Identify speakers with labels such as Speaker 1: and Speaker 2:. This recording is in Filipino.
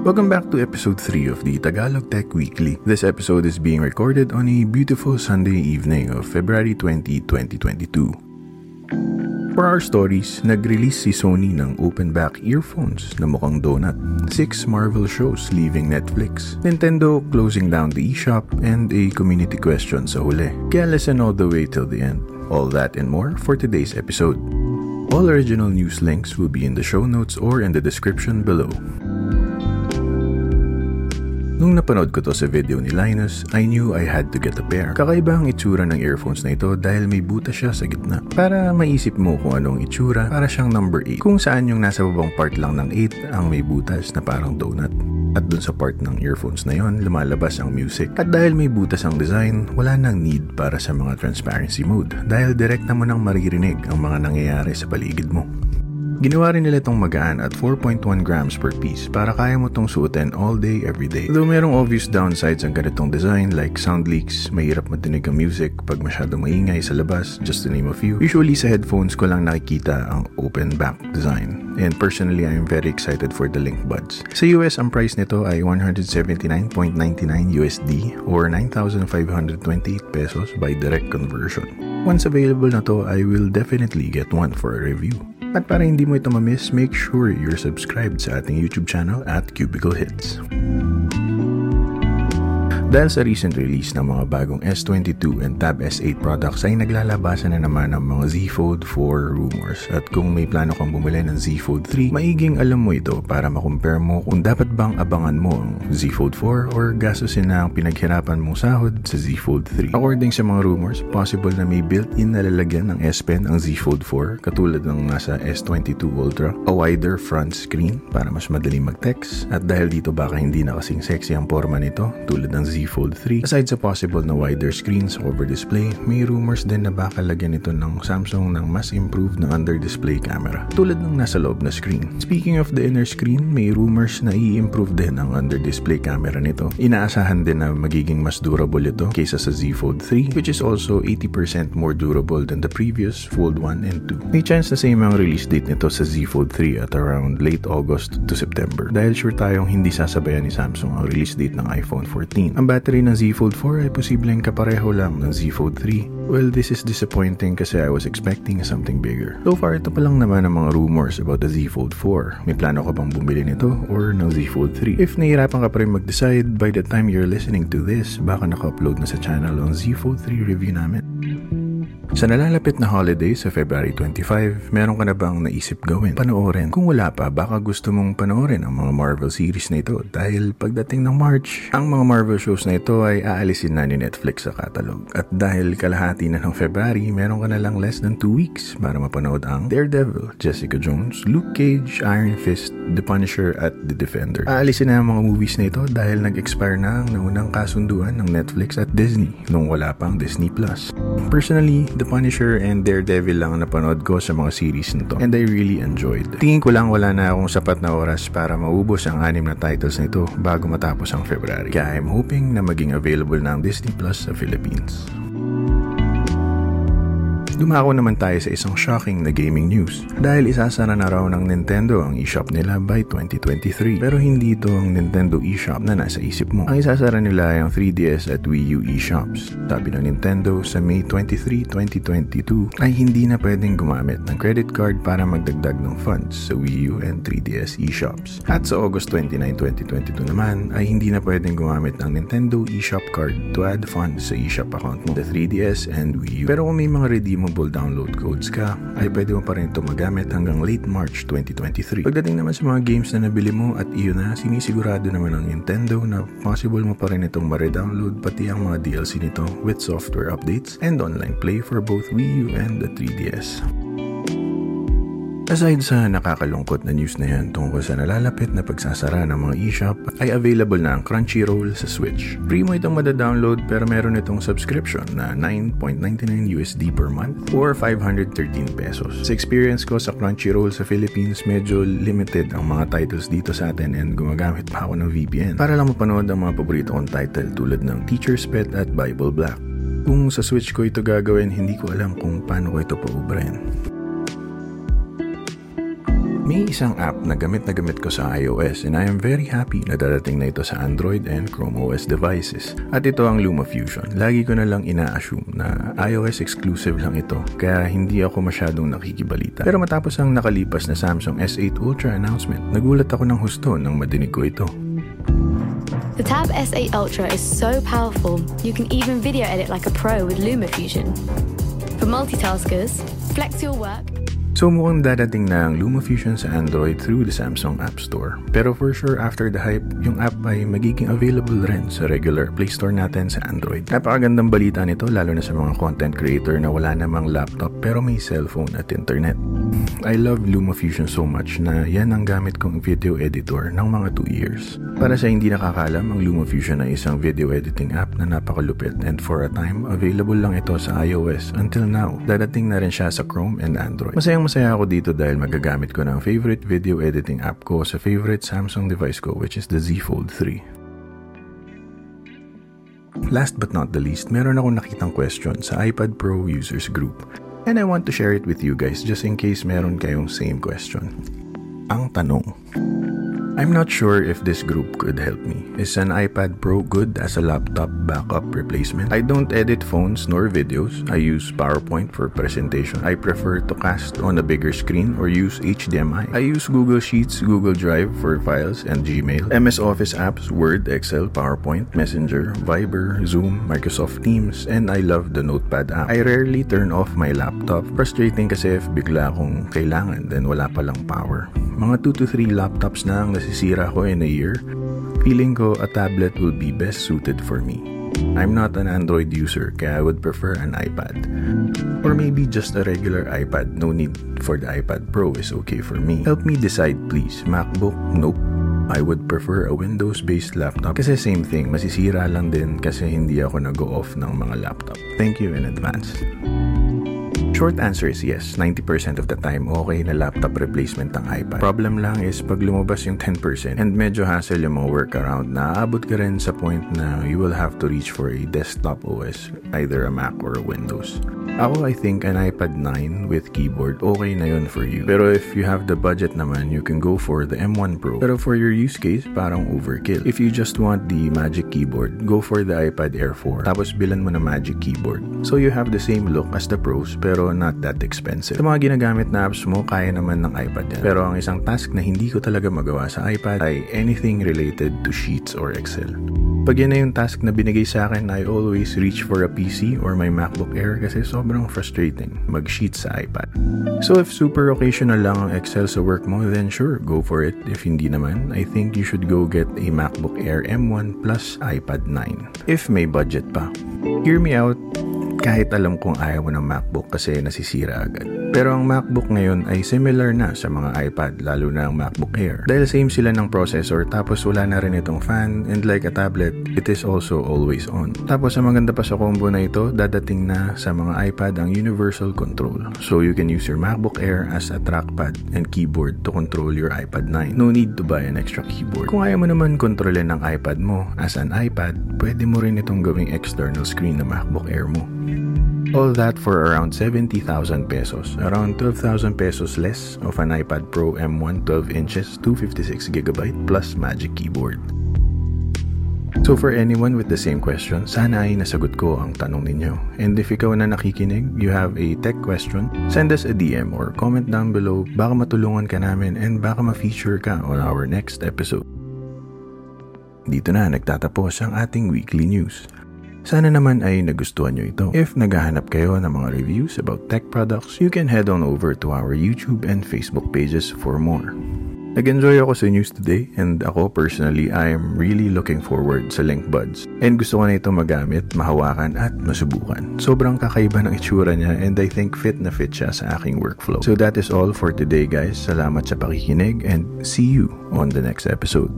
Speaker 1: Welcome back to episode 3 of the Tagalog Tech Weekly. This episode is being recorded on a beautiful Sunday evening of February 20, 2022. For our stories, nag-release si Sony ng open-back earphones na mukhang donut. Six Marvel shows leaving Netflix. Nintendo closing down the eShop and a community question sa huli. Kaya listen all the way till the end. All that and more for today's episode. All original news links will be in the show notes or in the description below. Nung napanood ko to sa video ni Linus, I knew I had to get a pair. Kakaiba ang itsura ng earphones na ito dahil may butas siya sa gitna. Para maisip mo kung anong itsura, para siyang number 8. Kung saan yung nasa babang part lang ng 8 ang may butas na parang donut. At dun sa part ng earphones na yon, lumalabas ang music. At dahil may butas ang design, wala nang need para sa mga transparency mode dahil direkta mo nang maririnig ang mga nangyayari sa paligid mo. Ginawa rin nila itong magaan at 4.1 grams per piece para kaya mo itong suotin all day, every day. Though merong obvious downsides ang ganitong design like sound leaks, mahirap matinig ang music pag masyadong maingay sa labas, just to name a few. Usually sa headphones ko lang nakikita ang open back design. And personally, I am very excited for the Link Buds. Sa US, ang price nito ay 179.99 USD or 9,528 pesos by direct conversion. Once available na to, I will definitely get one for a review. At para hindi mo ito mamiss, make sure you're subscribed sa ating YouTube channel at Cubicle Hits. Dahil sa recent release ng mga bagong S22 and Tab S8 products ay naglalabasan na naman ang mga Z Fold 4 rumors. At kung may plano kang bumili ng Z Fold 3, maiging alam mo ito para makumpare mo kung dapat bang abangan mo ang Z Fold 4 or gastusin na ang pinaghirapan mong sahod sa Z Fold 3. According sa mga rumors, possible na may built-in na lalagyan ng S Pen ang Z Fold 4 katulad ng nasa S22 Ultra, a wider front screen para mas madali mag-text at dahil dito baka hindi na kasing sexy ang forma nito tulad ng Z Fold 3. Aside sa possible na wider screen sa over display, may rumors din na baka lagyan ito ng Samsung ng mas improved na under display camera, tulad ng nasa loob na screen. Speaking of the inner screen, may rumors na i-improve din ang under display camera nito. Inaasahan din na magiging mas durable ito kaysa sa Z Fold 3, which is also 80% more durable than the previous Fold 1 and 2. May chance na same ang release date nito sa Z Fold 3 at around late August to September dahil sure tayong hindi sasabayan ni Samsung ang release date ng iPhone 14. Ang battery ng Z Fold 4 ay posibleng kapareho lang ng Z Fold 3. Well, this is disappointing kasi I was expecting something bigger. So far, ito pa lang naman ang mga rumors about the Z Fold 4. May plano ka bang bumili nito or ng Z Fold 3? If nahihirapan ka pa rin mag-decide, by the time you're listening to this, baka naka-upload na sa channel ang Z Fold 3 review namin. Sa nalalapit na holiday sa February 25, meron ka na bang naisip gawin? Panoorin. Kung wala pa, baka gusto mong panoorin ang mga Marvel series na ito dahil pagdating ng March, ang mga Marvel shows na ito ay aalisin na ni Netflix sa catalog. At dahil kalahati na ng February, meron ka na lang less than 2 weeks para mapanood ang Daredevil, Jessica Jones, Luke Cage, Iron Fist, The Punisher at The Defender. Aalisin na ang mga movies na ito dahil nag-expire na ang naunang kasunduan ng Netflix at Disney nung wala pang Disney+. Plus. Personally, The Punisher and Daredevil lang ang napanood ko sa mga series nito and I really enjoyed. Tingin ko lang wala na akong sapat na oras para maubos ang anim na titles nito bago matapos ang February. Kaya I'm hoping na maging available na Disney Plus sa Philippines. Dumako naman tayo sa isang shocking na gaming news dahil isasara na raw ng Nintendo ang eShop nila by 2023 pero hindi ito ang Nintendo eShop na nasa isip mo. Ang isasara nila ay ang 3DS at Wii U eShops. Sabi ng Nintendo sa May 23, 2022 ay hindi na pwedeng gumamit ng credit card para magdagdag ng funds sa Wii U and 3DS eShops. At sa August 29, 2022 naman ay hindi na pwedeng gumamit ng Nintendo eShop card to add funds sa eShop account mo, the 3DS and Wii U. Pero kung may mga redeemable downloadable download codes ka, ay pwede mo pa rin ito magamit hanggang late March 2023. Pagdating naman sa mga games na nabili mo at iyon na, sinisigurado naman ng Nintendo na possible mo pa rin itong ma-redownload pati ang mga DLC nito with software updates and online play for both Wii U and the 3DS. Aside sa nakakalungkot na news na yan tungkol sa nalalapit na pagsasara ng mga eShop, ay available na ang Crunchyroll sa Switch. Free mo itong madadownload pero meron itong subscription na 9.99 USD per month or 513 pesos. Sa experience ko sa Crunchyroll sa Philippines, medyo limited ang mga titles dito sa atin and gumagamit pa ako ng VPN para lang mapanood ang mga paborito kong title tulad ng Teacher's Pet at Bible Black. Kung sa Switch ko ito gagawin, hindi ko alam kung paano ko ito paubrahin. May isang app na gamit na gamit ko sa iOS and I am very happy na darating na ito sa Android and Chrome OS devices. At ito ang LumaFusion. Lagi ko na lang ina-assume na iOS exclusive lang ito kaya hindi ako masyadong nakikibalita. Pero matapos ang nakalipas na Samsung S8 Ultra announcement, nagulat ako ng husto nang madinig ko ito.
Speaker 2: The Tab S8 Ultra is so powerful, you can even video edit like a pro with LumaFusion. For multitaskers, flex your work,
Speaker 1: So mukhang dadating na ang LumaFusion sa Android through the Samsung App Store. Pero for sure after the hype, yung app ay magiging available rin sa regular Play Store natin sa Android. Napakagandang balita nito lalo na sa mga content creator na wala namang laptop pero may cellphone at internet. I love LumaFusion so much na yan ang gamit kong video editor ng mga 2 years. Para sa hindi nakakalam, ang LumaFusion ay isang video editing app na napakalupit and for a time, available lang ito sa iOS until now. Dadating na rin siya sa Chrome and Android. Masayang masaya ako dito dahil magagamit ko ng favorite video editing app ko sa favorite Samsung device ko which is the Z Fold 3. Last but not the least, meron akong nakitang question sa iPad Pro users group and I want to share it with you guys just in case meron kayong same question. Ang tanong, I'm not sure if this group could help me. Is an iPad Pro good as a laptop backup replacement? I don't edit phones nor videos. I use PowerPoint for presentation. I prefer to cast on a bigger screen or use HDMI. I use Google Sheets, Google Drive for files, and Gmail. MS Office apps, Word, Excel, PowerPoint, Messenger, Viber, Zoom, Microsoft Teams, and I love the Notepad app. I rarely turn off my laptop. Frustrating kasi if bigla akong kailangan then wala palang power. Mga 2 to 3 laptops na ang nasisira ko in a year, feeling ko a tablet will be best suited for me. I'm not an Android user kaya I would prefer an iPad. Or maybe just a regular iPad, no need for the iPad Pro is okay for me. Help me decide please, MacBook? Nope. I would prefer a Windows-based laptop kasi same thing, masisira lang din kasi hindi ako nag-go off ng mga laptop. Thank you in advance. Short answer is yes, 90% of the time okay na laptop replacement ang iPad. Problem lang is pag lumabas yung 10% and medyo hassle yung mga workaround na aabot ka rin sa point na you will have to reach for a desktop OS, either a Mac or a Windows. Ako, I think an iPad 9 with keyboard, okay na yun for you. Pero if you have the budget naman, you can go for the M1 Pro. Pero for your use case, parang overkill. If you just want the Magic Keyboard, go for the iPad Air 4. Tapos bilan mo na Magic Keyboard. So you have the same look as the Pros, pero not that expensive. Sa mga ginagamit na apps mo, kaya naman ng iPad yan. Pero ang isang task na hindi ko talaga magawa sa iPad ay anything related to Sheets or Excel. Pag yan na yung task na binigay sa akin, I always reach for a PC or my MacBook Air kasi sobrang frustrating mag-sheet sa iPad. So if super occasional lang ang Excel sa work mo, then sure, go for it. If hindi naman, I think you should go get a MacBook Air M1 plus iPad 9. If may budget pa. Hear me out, kahit alam kong ayaw mo ng MacBook kasi nasisira agad. Pero ang MacBook ngayon ay similar na sa mga iPad, lalo na ang MacBook Air. Dahil same sila ng processor tapos wala na rin itong fan and like a tablet, it is also always on. Tapos ang maganda pa sa combo na ito, dadating na sa mga iPad ang universal control. So you can use your MacBook Air as a trackpad and keyboard to control your iPad 9. No need to buy an extra keyboard. Kung ayaw mo naman kontrolin ng iPad mo as an iPad, pwede mo rin itong gawing external screen na MacBook Air mo. All that for around 70,000 pesos. Around 12,000 pesos less of an iPad Pro M1 12 inches 256GB plus Magic Keyboard. So for anyone with the same question, sana ay nasagot ko ang tanong ninyo. And if ikaw na nakikinig, you have a tech question, send us a DM or comment down below. Baka matulungan ka namin and baka ma-feature ka on our next episode. Dito na nagtatapos ang ating weekly news. Sana naman ay nagustuhan nyo ito. If naghahanap kayo ng mga reviews about tech products, you can head on over to our YouTube and Facebook pages for more. Nag-enjoy ako sa news today and ako personally, I am really looking forward sa Link Buds. And gusto ko na ito magamit, mahawakan at masubukan. Sobrang kakaiba ng itsura niya and I think fit na fit siya sa aking workflow. So that is all for today guys. Salamat sa pakikinig and see you on the next episode.